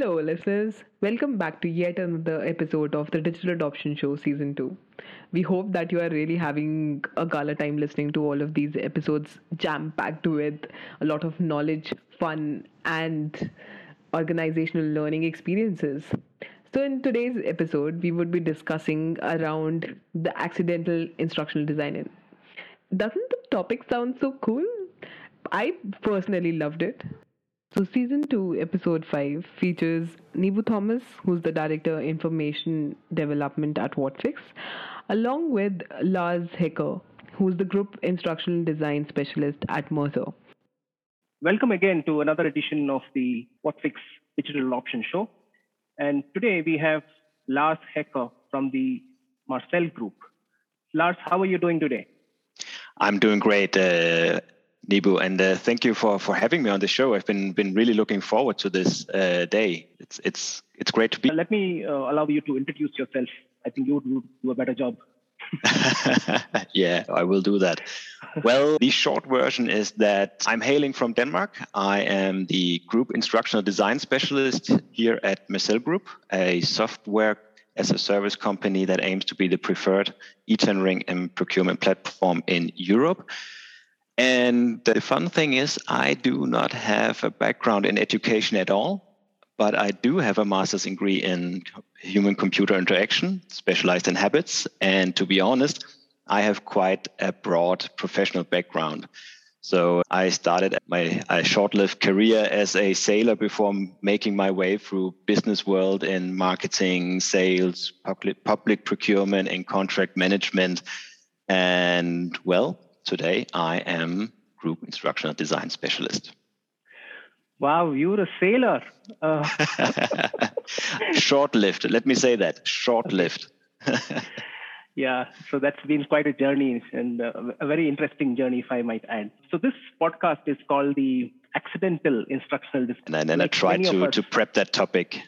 Hello, listeners. Welcome back to yet another episode of the Digital Adoption Show Season 2. We hope that you are really having a gala time listening to all of these episodes jam packed with a lot of knowledge, fun, and organizational learning experiences. So, in today's episode, we would be discussing around the accidental instructional design. Doesn't the topic sound so cool? I personally loved it. So, season 2, episode 5 features Nibu Thomas, who's the director information development at Whatfix, along with Lars Hecker, who's the group instructional design specialist at Mercell. Welcome again to another edition of the Whatfix Digital Adoption Show. And today we have Lars Hecker from the Mercell Group. Lars, how are you doing today? I'm doing great. Uh, Nibu, and uh, thank you for for having me on the show. I've been been really looking forward to this uh, day. It's it's it's great to be. Let me uh, allow you to introduce yourself. I think you would do a better job. yeah, I will do that. Well, the short version is that I'm hailing from Denmark. I am the group instructional design specialist here at Mercell Group, a software as a service company that aims to be the preferred e-tendering and procurement platform in Europe. And the fun thing is, I do not have a background in education at all, but I do have a master's degree in human computer interaction, specialized in habits. And to be honest, I have quite a broad professional background. So I started my short-lived career as a sailor before making my way through business world in marketing, sales, public, public procurement, and contract management. And well, today I am Group Instructional Design Specialist. Wow, you're a sailor. Uh... Short lived. Let me say that. Short lived. yeah, so that's been quite a journey and uh, a very interesting journey, if I might add. So this podcast is called the Accidental Instructional Design. And then like I tried to, us... to prep that topic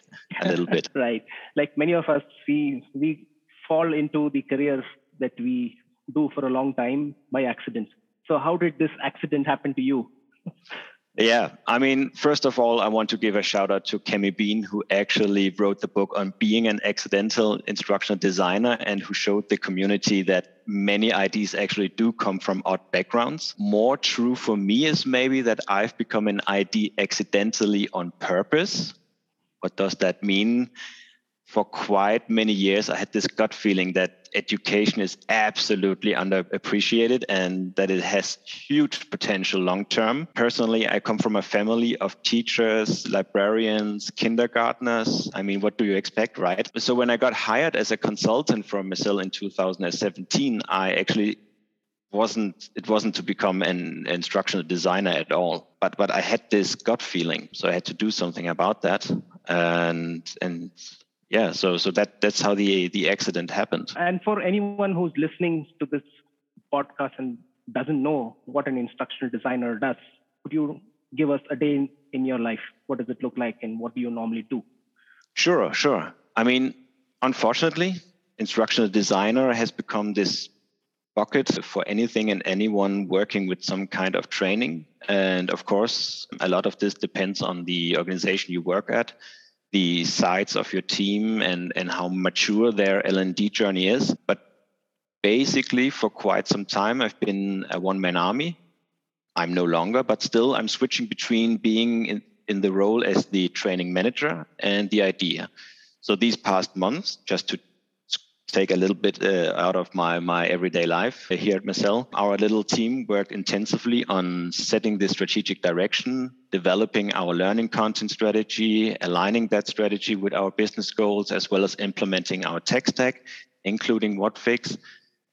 a little bit. right. Like many of us, we, we fall into the careers that we do for a long time by accident. So, how did this accident happen to you? Yeah, I mean, first of all, I want to give a shout out to Cammy Bean, who actually wrote the book on being an accidental instructional designer and who showed the community that many IDs actually do come from odd backgrounds. More true for me is maybe that I've become an ID accidentally on purpose. What does that mean? for quite many years, I had this gut feeling that education is absolutely underappreciated and that it has huge potential long term. Personally, I come from a family of teachers, librarians, kindergartners. I mean, what do you expect, right? So when I got hired as a consultant from Mercell in 2017, I actually wasn't it wasn't to become an instructional designer at all but but i had this gut feeling so i had to do something about that and and yeah so so that that's how the the accident happened. And for anyone who's listening to this podcast and doesn't know what an instructional designer does could you give us a day in, in your life? What does it look like and what do you normally do? Sure sure. I mean unfortunately instructional designer has become this bucket for anything and anyone working with some kind of training. And of course a lot of this depends on the organization you work at the size of your team and, and how mature their L&D journey is. But basically, for quite some time, I've been a one man army. I'm no longer, but still, I'm switching between being in, in the role as the training manager and the ID. So these past months, just to take a little bit uh, out of my, my everyday life here at Mercell. Our little team worked intensively on setting the strategic direction, developing our learning content strategy, aligning that strategy with our business goals, as well as implementing our tech stack, including Whatfix.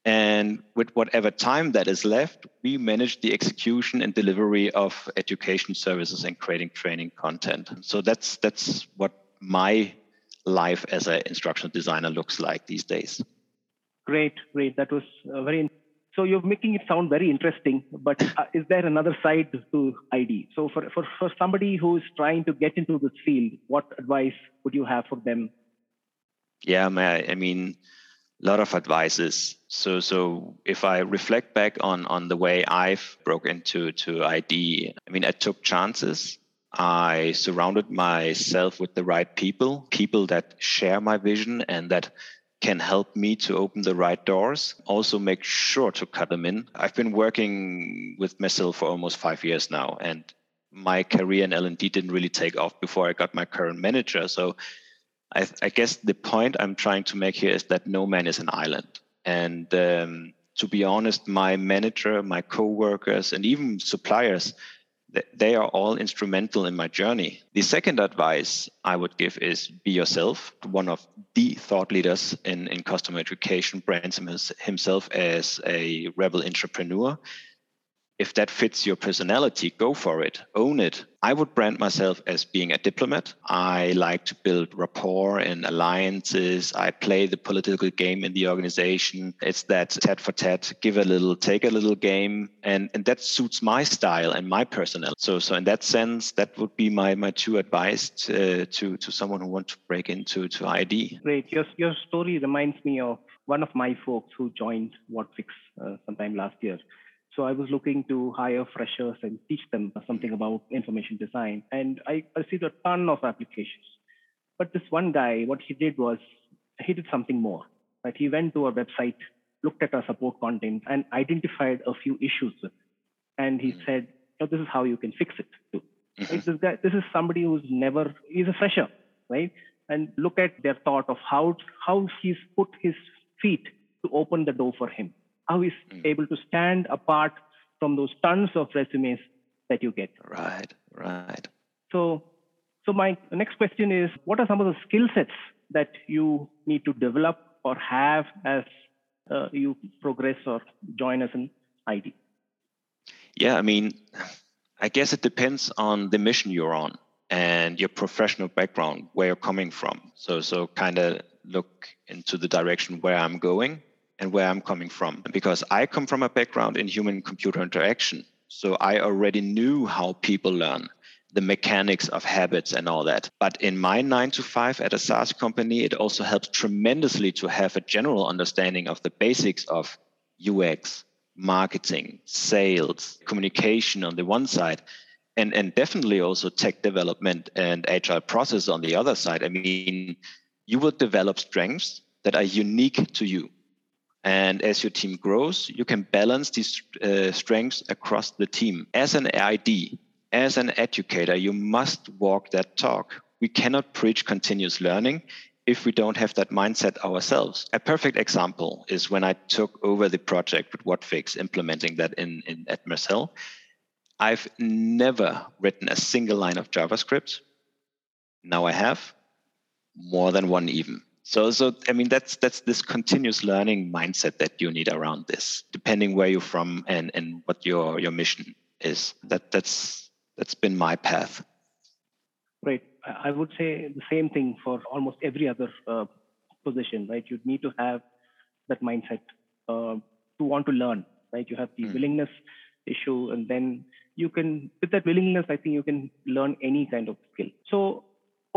And with whatever time that is left, we manage the execution and delivery of education services and creating training content. So that's that's what my life as an instructional designer looks like these days. Great, great. That was uh, very. So you're making it sound very interesting, but uh, is there another side to ID? So for, for, for somebody who's trying to get into this field, what advice would you have for them? Yeah, I mean, a lot of advices. So so if I reflect back on on the way I've broke into to ID, I mean, I took chances. I surrounded myself with the right people, people that share my vision and that can help me to open the right doors. Also, make sure to cut them in. I've been working with myself for almost five years now, and my career in L&D didn't really take off before I got my current manager. So, I, I guess the point I'm trying to make here is that no man is an island, and um, to be honest, my manager, my co-workers, and even suppliers they are all instrumental in my journey. The second advice I would give is be yourself. One of the thought leaders in, in customer education brands himself as a rebel entrepreneur if that fits your personality, go for it, own it. I would brand myself as being a diplomat. I like to build rapport and alliances. I play the political game in the organization. It's that tat for tat, give a little, take a little game, and and that suits my style and my personality. So so in that sense, that would be my my two advice to to, to someone who wants to break into to ID. Great. Your your story reminds me of one of my folks who joined Whatfix uh, sometime last year so I was looking to hire freshers and teach them something about information design. And I received a ton of applications. But this one guy, what he did was he did something more. Right? He went to our website, looked at our support content, and identified a few issues. And he mm-hmm. said, oh, this is how you can fix it too. Mm-hmm. Right? This guy, this is somebody who's never, he's a fresher, right? And look at their thought of how how he's put his feet to open the door for him how he's mm. able to stand apart from those tons of resumes that you get. Right, right. So, so my next question is, what are some of the skill sets that you need to develop or have as uh, you progress or join as an ID? Yeah, I mean, I guess it depends on the mission you're on and your professional background, where you're coming from. So, so kind of look into the direction where I'm going and where I'm coming from. Because I come from a background in human computer interaction. So I already knew how people learn, the mechanics of habits and all that. But in my nine to five at a SaaS company, it also helps tremendously to have a general understanding of the basics of UX, marketing, sales, communication on the one side. And, and definitely also tech development and agile process on the other side. I mean, you will develop strengths that are unique to you and as your team grows, you can balance these uh, strengths across the team. As an ID, as an educator, you must walk that talk. We cannot preach continuous learning if we don't have that mindset ourselves. A perfect example is when I took over the project with Whatfix, implementing that in, in at Mercell. I've never written a single line of JavaScript. Now I have more than one even. So, so I mean, that's that's this continuous learning mindset that you need around this, depending where you're from and and what your your mission is. That that's that's been my path. Right. I would say the same thing for almost every other uh, position. Right. You need to have that mindset uh, to want to learn. Right. You have the mm. willingness issue, and then you can with that willingness, I think you can learn any kind of skill. So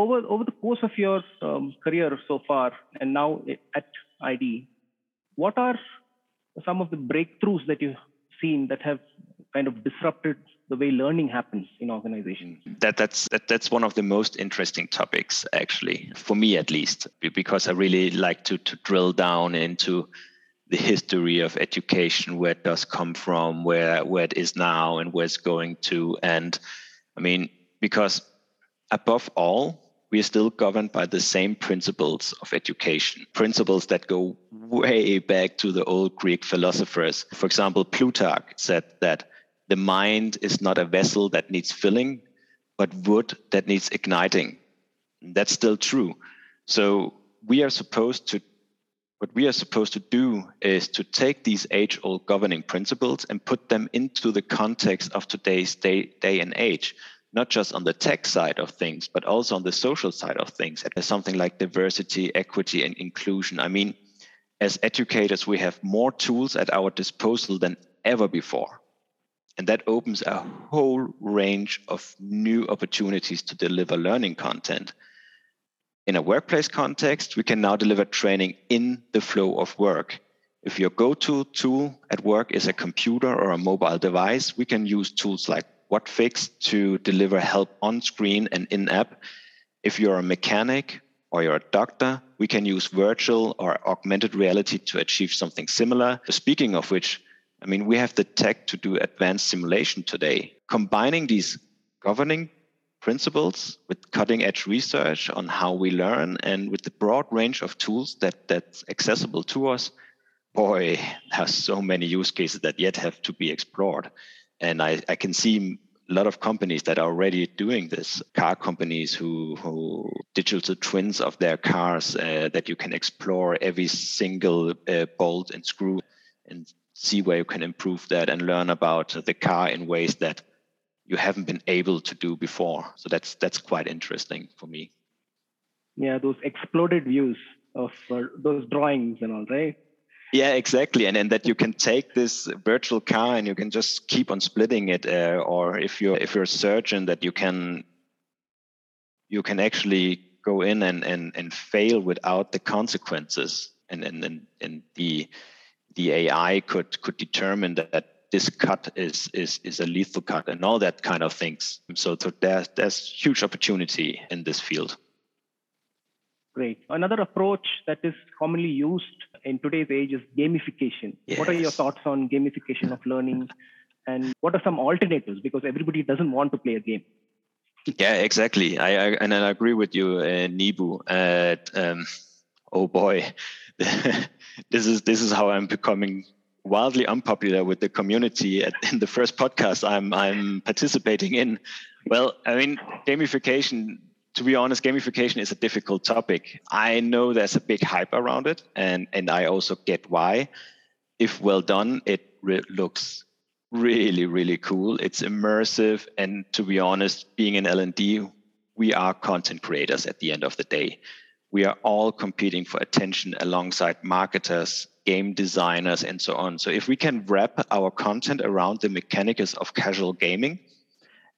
over over the course of your um, career so far and now at ID, what are some of the breakthroughs that you've seen that have kind of disrupted the way learning happens in organizations? That that's that, that's one of the most interesting topics actually for me at least because I really like to to drill down into the history of education, where it does come from, where where it is now, and where it's going to. And I mean, because above all, we are still governed by the same principles of education, principles that go way back to the old Greek philosophers. For example, Plutarch said that the mind is not a vessel that needs filling, but wood that needs igniting. That's still true. So we are supposed to what we are supposed to do is to take these age old governing principles and put them into the context of today's day, day and age not just on the tech side of things, but also on the social side of things. Something like diversity, equity, and inclusion. I mean, as educators, we have more tools at our disposal than ever before. And that opens a whole range of new opportunities to deliver learning content. In a workplace context, we can now deliver training in the flow of work. If your go to tool at work is a computer or a mobile device, we can use tools like Whatfix to deliver help on screen and in app. If you're a mechanic or you're a doctor, we can use virtual or augmented reality to achieve something similar. Speaking of which, I mean, we have the tech to do advanced simulation today. Combining these governing principles with cutting edge research on how we learn and with the broad range of tools that that's accessible to us boy there's so many use cases that yet have to be explored and i, I can see a lot of companies that are already doing this car companies who who digital twins of their cars uh, that you can explore every single uh, bolt and screw and see where you can improve that and learn about the car in ways that you haven't been able to do before. So that's that's quite interesting for me. Yeah, those exploded views of uh, those drawings and all, right? Yeah, exactly, and and that you can take this virtual car and you can just keep on splitting it, uh, or if you're if you're a surgeon, that you can you can actually go in and and and fail without the consequences, and and and, and the the AI could could determine that this cut is is is a lethal cut and all that kind of things. So, so there's there's huge opportunity in this field. Great. Another approach that is commonly used in today's age is gamification. Yes. What are your thoughts on gamification of learning, and what are some alternatives? Because everybody doesn't want to play a game. Yeah, exactly. I, I and I agree with you, uh, Nibu. Uh, um, oh boy, this is this is how I'm becoming wildly unpopular with the community at, in the first podcast I'm I'm participating in. Well, I mean, gamification. To be honest, gamification is a difficult topic. I know there's a big hype around it, and and I also get why. If well done, it re- looks really really cool. It's immersive, and to be honest, being in L and D, we are content creators at the end of the day. We are all competing for attention alongside marketers, game designers, and so on. So if we can wrap our content around the mechanics of casual gaming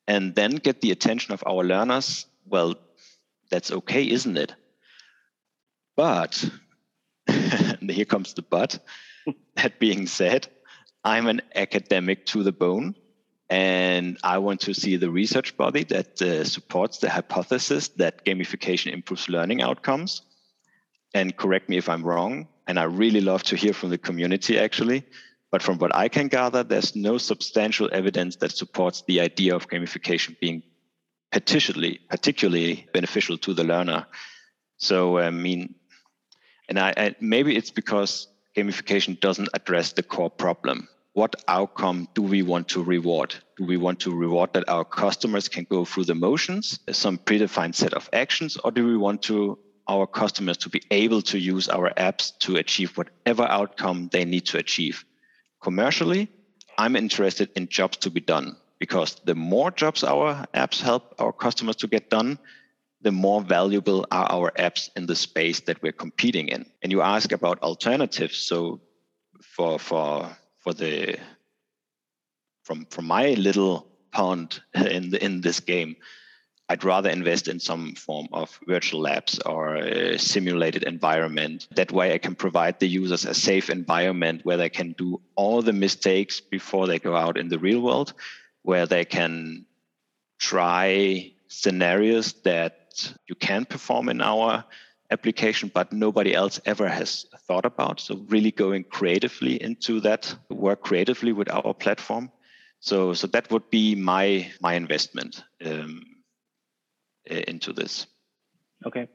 and then get the attention of our learners, well, that's okay, isn't it? But, and here comes the but, that being said, I'm an academic to the bone, and I want to see the research body that uh, supports the hypothesis that gamification improves learning outcomes. And correct me if I'm wrong, and I really love to hear from the community actually. But from what I can gather, there's no substantial evidence that supports the idea of gamification being particularly particularly beneficial to the learner. So I mean, and I, I maybe it's because gamification doesn't address the core problem. What outcome do we want to reward? Do we want to reward that our customers can go through the motions, some predefined set of actions, or do we want to our customers to be able to use our apps to achieve whatever outcome they need to achieve. Commercially, I'm interested in jobs to be done because the more jobs our apps help our customers to get done, the more valuable are our apps in the space that we're competing in. And you ask about alternatives. So for for for the from from my little pond in the, in this game, I'd rather invest in some form of virtual labs or a simulated environment. That way, I can provide the users a safe environment where they can do all the mistakes before they go out in the real world, where they can try scenarios that you can perform in our application, but nobody else ever has thought about. So, really going creatively into that, work creatively with our platform. So, so that would be my my investment. Um, into this. Okay.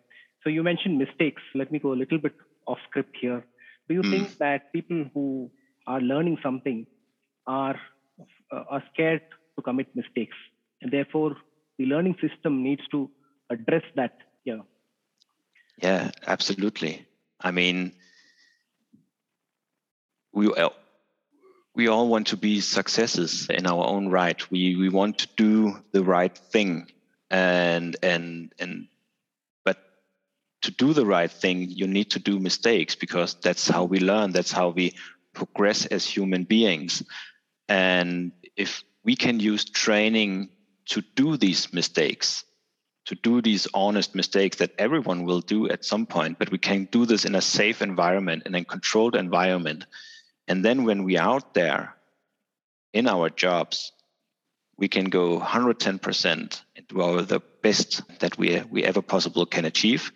So you mentioned mistakes. Let me go a little bit off script here. Do you mm. think that people who are learning something are uh, are scared to commit mistakes, and therefore the learning system needs to address that? Yeah. Yeah, absolutely. I mean, we all, we all want to be successes in our own right. We we want to do the right thing and and and but to do the right thing you need to do mistakes because that's how we learn that's how we progress as human beings and if we can use training to do these mistakes to do these honest mistakes that everyone will do at some point but we can do this in a safe environment in a controlled environment and then when we are out there in our jobs we can go 110% into our the best that we we ever possible can achieve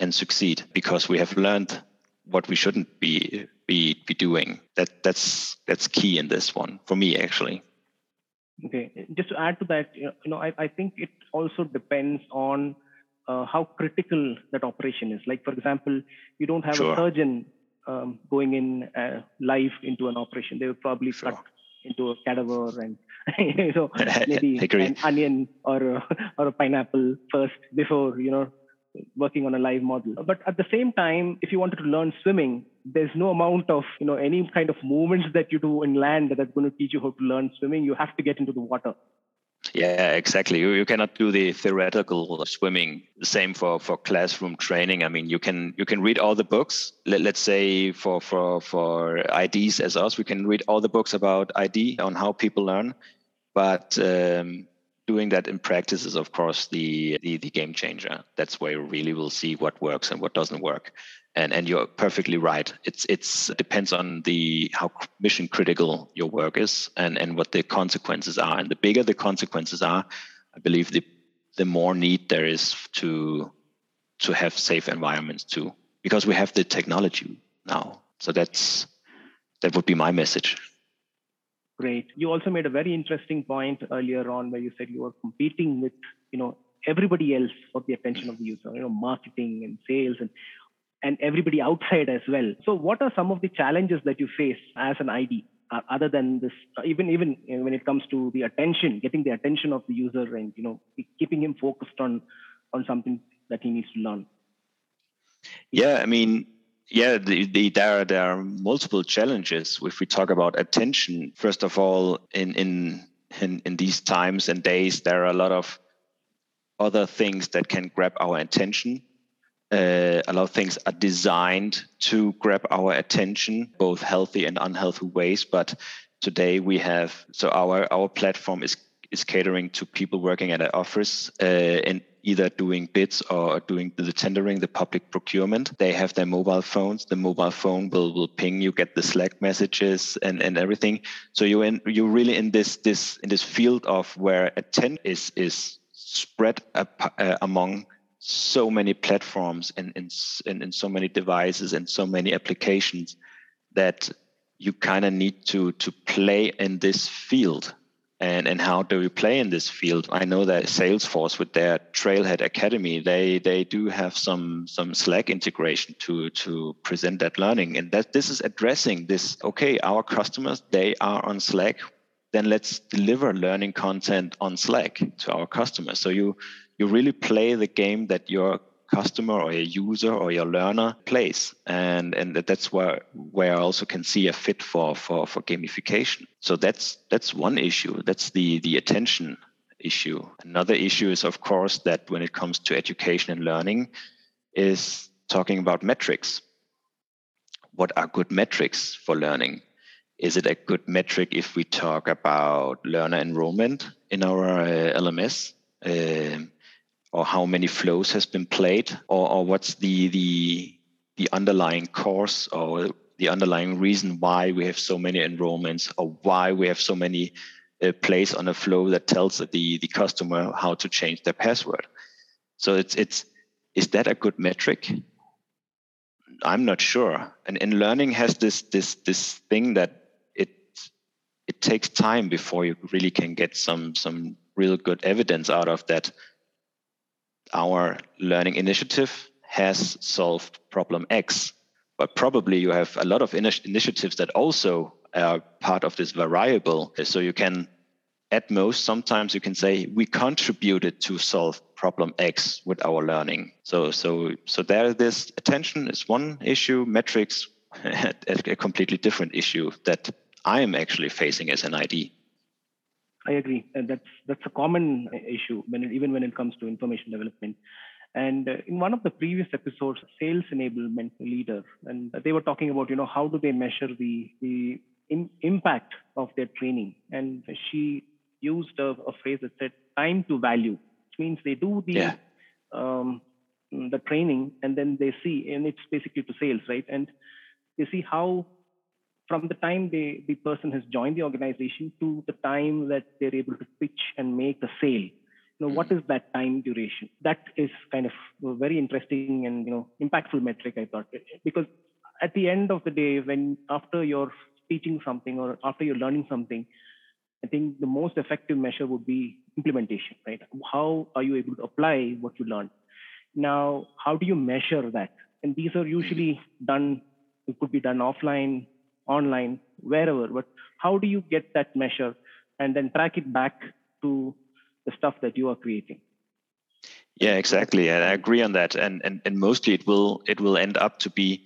and succeed because we have learned what we shouldn't be be be doing. That that's that's key in this one for me actually. Okay, just to add to that, you know, I, I think it also depends on uh, how critical that operation is. Like, for example, you don't have sure. a surgeon um, going in uh, live into an operation. They would probably sure. cut into a cadaver and you know maybe an onion or a, or a pineapple first before you know working on a live model. But at the same time, if you wanted to learn swimming, there's no amount of you know any kind of movements that you do in land that's going to teach you how to learn swimming. You have to get into the water. Yeah, exactly. You, you cannot do the theoretical swimming. Same for, for classroom training. I mean, you can you can read all the books. Let, let's say for for for IDs as us, we can read all the books about ID on how people learn, but um, doing that in practice is of course the, the the game changer. That's where you really will see what works and what doesn't work. And and you're perfectly right. It's it's it depends on the how mission critical your work is and and what the consequences are. And the bigger the consequences are i believe the the more need there is to to have safe environments too because we have the technology now. So that's that would be my message great you also made a very interesting point earlier on where you said you were competing with you know everybody else for the attention of the user you know marketing and sales and and everybody outside as well. So, what are some of the challenges that you face as an ID, uh, other than this? Uh, even even when it comes to the attention, getting the attention of the user, and you know, keeping him focused on on something that he needs to learn. Yeah, I mean, yeah, the, the, there, are, there are multiple challenges if we talk about attention. First of all, in, in in in these times and days, there are a lot of other things that can grab our attention uh, a lot of things are designed to grab our attention, both healthy and unhealthy ways. But today we have so our our platform is is catering to people working at an office uh, and either doing bids or doing the tendering, the public procurement. They have their mobile phones. The mobile phone will, will ping you, get the Slack messages and, and everything. So you in you're really in this this in this field of where attention is is spread up, uh, among so many platforms and in, in, in so many devices and so many applications that you kind of need to to play in this field and and how do we play in this field? I know that salesforce with their trailhead academy they they do have some some slack integration to to present that learning. And that this is addressing this okay our customers they are on slack then let's deliver learning content on slack to our customers. So you you really play the game that your customer or your user or your learner plays and and that's where where i also can see a fit for for for gamification. So that's that's one issue. That's the the attention issue. Another issue is of course that when it comes to education and learning is talking about metrics. What are good metrics for learning? Is it a good metric if we talk about learner enrollment in our uh, lms um, or how many flows has been played or, or what's the the the underlying cause or the underlying reason why we have so many enrollments or why we have so many uh, plays on a flow that tells the the customer how to change their password. So it's it's is that a good metric? I'm not sure. And, and learning has this this this thing that it it takes time before you really can get some some real good evidence out of that our learning initiative has solved problem X, but probably you have a lot of initiatives that also are part of this variable. So you can, at most, sometimes you can say we contributed to solve problem X with our learning. So so so there, this attention is one issue. Metrics, a completely different issue that I am actually facing as an ID. I agree. And that's that's a common issue when it, even when it comes to information development. And uh, in one of the previous episodes, sales enablement leader, and they were talking about you know how do they measure the the in, impact of their training, and she used a, a, phrase that said time to value, which means they do the yeah. um, the training and then they see, and it's basically to sales, right? And they see how from the time they, the person has joined the organization to the time that they're able to pitch and make a sale you know, what mm-hmm. that time duration? That is kind of a very interesting and you know impactful metric. I thought because at the end of the day, when after you're teaching something or after you're learning something, I think the most effective measure would be implementation, right? How are you able to apply what you learned? Now, how do you measure that? And these are usually done. It could be done offline, online, wherever. But how do you get that measure and then track it back to the stuff that you are creating? Yeah exactly. And i agree on that. And, and and mostly it will it will end up to be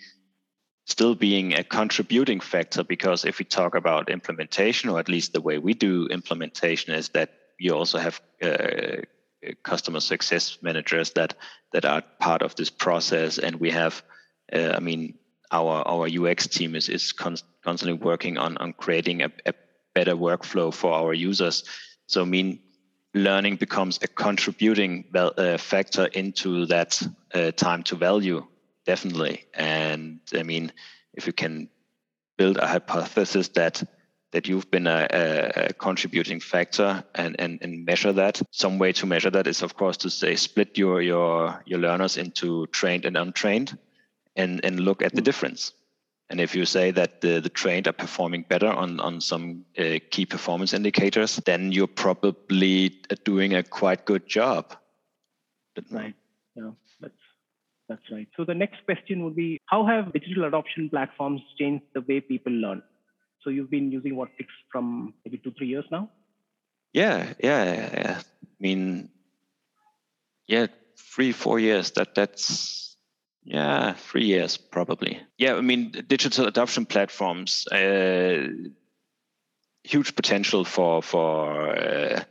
still being a contributing factor because if we talk about implementation or at least the way we do implementation is that you also have uh, customer success managers that that are part of this process. And we have uh, i mean our our ux team is is constantly working on on creating a, a better workflow for our users so i mean learning becomes a contributing uh, factor into that uh, time to value definitely and i mean if you can build a hypothesis that that you've been a, a, contributing factor and, and, and measure that. Some way to measure that is, of course, to say split your your your learners into trained and untrained, and and look at the mm. difference. And if you say that the, the trained are performing better on, on some uh, key performance indicators, then you're probably doing a quite good job. Right. Yeah, that's that's right. So the next question would be how have digital adoption platforms changed the way people learn? So you've been using Whatfix from maybe two, three years now? Yeah, yeah, yeah. I mean, yeah, three, four years. That that's yeah, three years probably. Yeah, I mean, digital adoption platforms, uh, huge potential for for uh,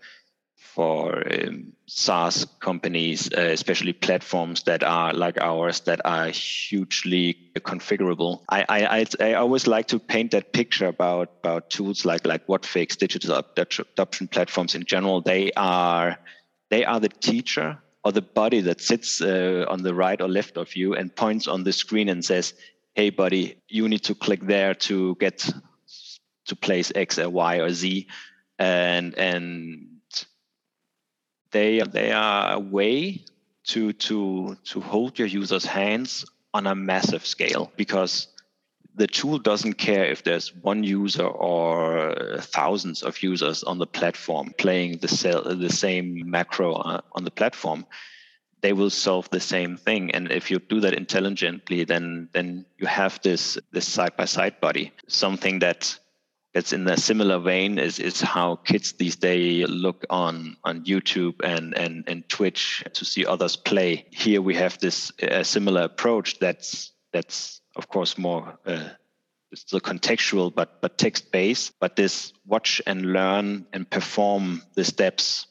for um, SaaS companies, uh, especially platforms that are like ours that are hugely configurable. I, I I always like to paint that picture about about tools like like Whatfix, digital adoption platforms in general. They are they are the teacher or the body that sits uh, on the right or left of you and points on the screen and says, "Hey, buddy, you need to click there to get to place X or Y or Z," and and they they are a way to to to hold your users' hands on a massive scale because the tool doesn't care if there's one user or thousands of users on the platform playing the, cell, the same macro uh, on the platform they will solve the same thing and if you do that intelligently then then you have this this side by side body something that that's in a similar vein is is how kids these days look on on YouTube and and and Twitch to see others play. Here we have this a similar approach that's that's of course more uh, the contextual but but text based but this watch and learn and perform the steps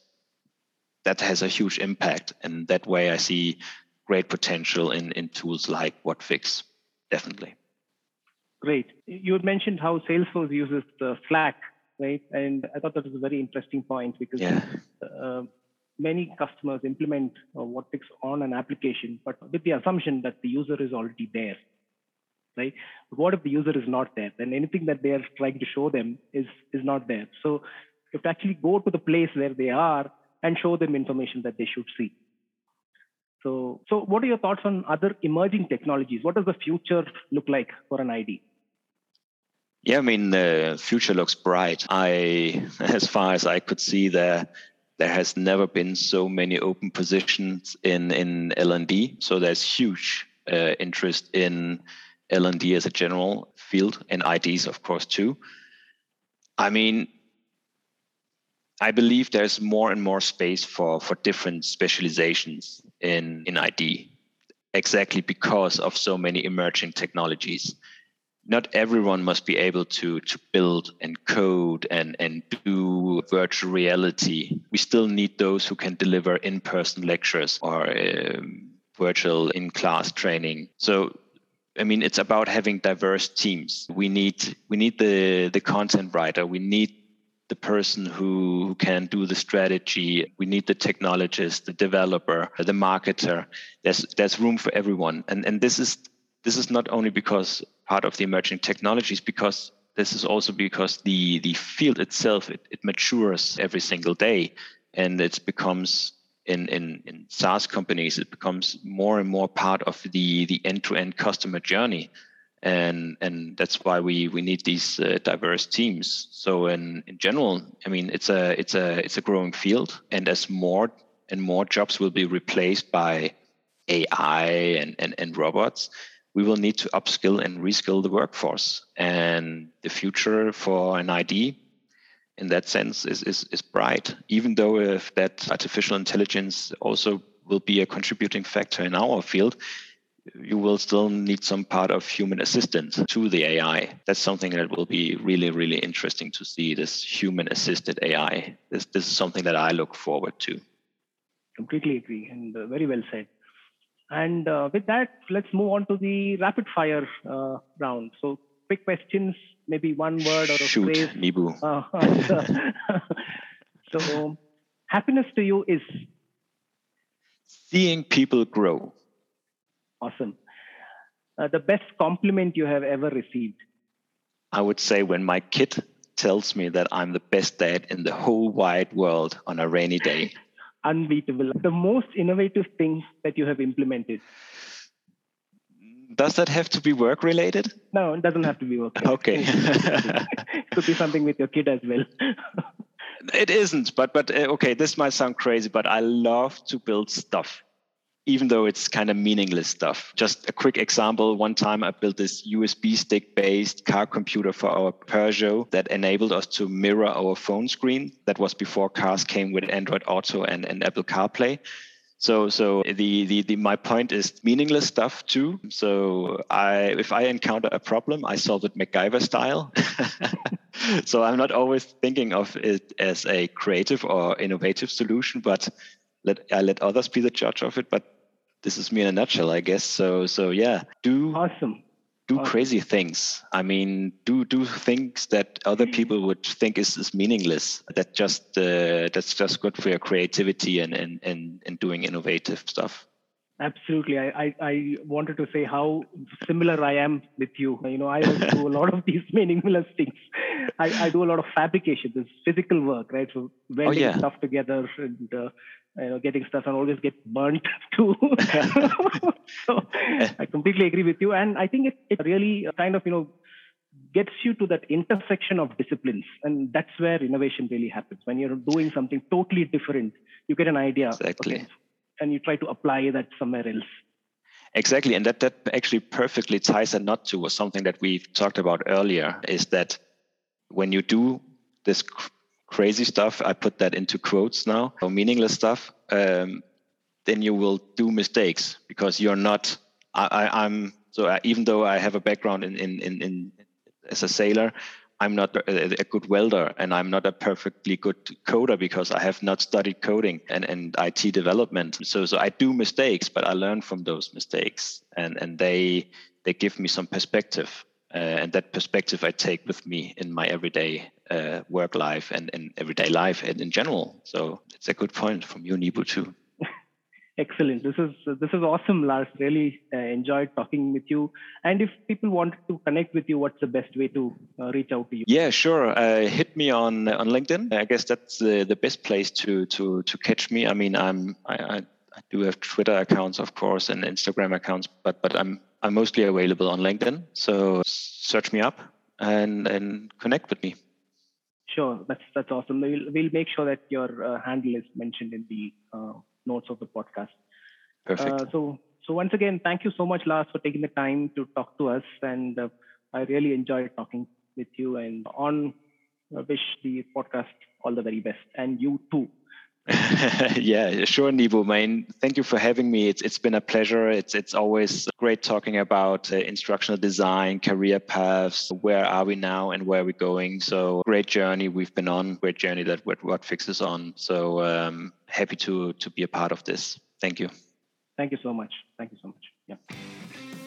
that has a huge impact. And that way i see great potential in in tools like whatfix definitely. Great. You had mentioned how salesforce uses the slack right? And i thought that was a very interesting point because yeah. uh, many customers implement uh, whatfix on an application but with the assumption that the user is already there right? But what if the user is not there? Then anything that they are trying to show them is is not there. So you have to actually go to the place where they are and show them information that they should see. So, so what are your thoughts on other emerging technologies? What does the future look like for an ID? Yeah, I mean, the future looks bright. I, as far as I could see, there there has never been so many open positions in in L&D. So there's huge uh, interest in L&D as a general field and IDs, of course, too. I mean, I believe there's more and more space for, for different specializations in, in ID, exactly because of so many emerging technologies. Not everyone must be able to, to build and code and, and do virtual reality. We still need those who can deliver in person lectures or um, virtual in class training. So I mean, it's about having diverse teams. We need we need the the content writer. We need the person who, can do the strategy. We need the technologist, the developer, the marketer. There's there's room for everyone, and and this is this is not only because part of the emerging technologies, because this is also because the the field itself it, it matures every single day, and it becomes in, in, in SaaS companies, it becomes more and more part of the, the end-to-end customer journey. And, and that's why we, we need these uh, diverse teams. So in, in general, I mean, it's a, it's a, it's a growing field. And as more and more jobs will be replaced by AI and, and, and robots, we will need to upskill and reskill the workforce. And the future for an ID in that sense is, is, is bright, even though if that artificial intelligence also will be a contributing factor in our field, you will still need some part of human assistance to the AI. That's something that will be really, really interesting to see this human assisted AI. This, this is something that I look forward to. Completely agree and uh, very well said. And uh, with that, let's move on to the rapid fire uh, round. So, quick questions maybe one word or a Shoot, phrase. Nibu. Uh, so, happiness to you is seeing people grow. Awesome. Uh, the best compliment you have ever received? I would say when my kid tells me that I'm the best dad in the whole wide world on a rainy day. Unbeatable. The most innovative thing that you have implemented? Does that have to be work related? No, it doesn't have to be work. Related. Okay. it could be something with your kid as well. it isn't, but but uh, okay, this might sound crazy, but I love to build stuff even though it's kind of meaningless stuff. Just a quick example one time I built this USB stick based car computer for our Peugeot that enabled us to mirror our phone screen. That was before cars came with Android Auto and, and Apple CarPlay. So, so the, the, the my point is meaningless stuff too. So, I if I encounter a problem, I solve it MacGyver style. so I'm not always thinking of it as a creative or innovative solution, but let I let others be the judge of it. But this is me in a nutshell, I guess. So, so yeah, do awesome do crazy things. I mean, do do things that other people would think is, is meaningless. That just uh, that's just good for your creativity and and and, and doing innovative stuff. Absolutely. I, I, I, wanted to say how similar I am with you. You know, I do a lot of these meaningless things. I, I do a lot of fabrication, this physical work, right? So welding oh, yeah. stuff together and uh, you know, getting stuff and always get burnt too. so I completely agree with you. And I think it, it really uh, kind of, you know, gets you to that intersection of disciplines. And that's where innovation really happens. When you're doing something totally different, you get an idea. Exactly. Okay, and you try to apply that somewhere else. Exactly. And that, that actually perfectly ties a knot to something that we talked about earlier is that when you do this crazy stuff, I put that into quotes now, or meaningless stuff, um, then you will do mistakes because you're not. I, am so I, even though I have a background in, in, in, in as a sailor, I'm not a, a, good welder and I'm not a perfectly good coder because I have not studied coding and, and IT development. So so I do mistakes, but I learn from those mistakes and, and they they give me some perspective. Uh, and that perspective I take with me in my everyday uh, work life and, and everyday life and in general. So it's a good point from you, Nibu, too. Excellent. This is this is awesome, Lars. Really uh, enjoyed talking with you. And if people want to connect with you, what's the best way to uh, reach out to you? Yeah, sure. Uh, hit me on on LinkedIn. I guess that's the, the best place to to to catch me. I mean, I'm I, I, I do have Twitter accounts, of course, and Instagram accounts, but but I'm I'm mostly available on LinkedIn. So search me up and and connect with me. Sure, that's that's awesome. We'll we'll make sure that your uh, handle is mentioned in the uh, notes of the podcast. Perfect. Uh, so so once again, thank you so much, Lars, for taking the time to talk to us, and uh, I really enjoyed talking with you. And on uh, wish the podcast all the very best, and you too. yeah, sure, Nibu. Main, thank you for having me. It's it's been a pleasure. It's it's always great talking about uh, instructional design, career paths, where are we now, and where are we going. So great journey we've been on. Great journey that what Whatfix is on. So um, happy to to be a part of this. Thank you. Thank you so much. Thank you so much. Yeah.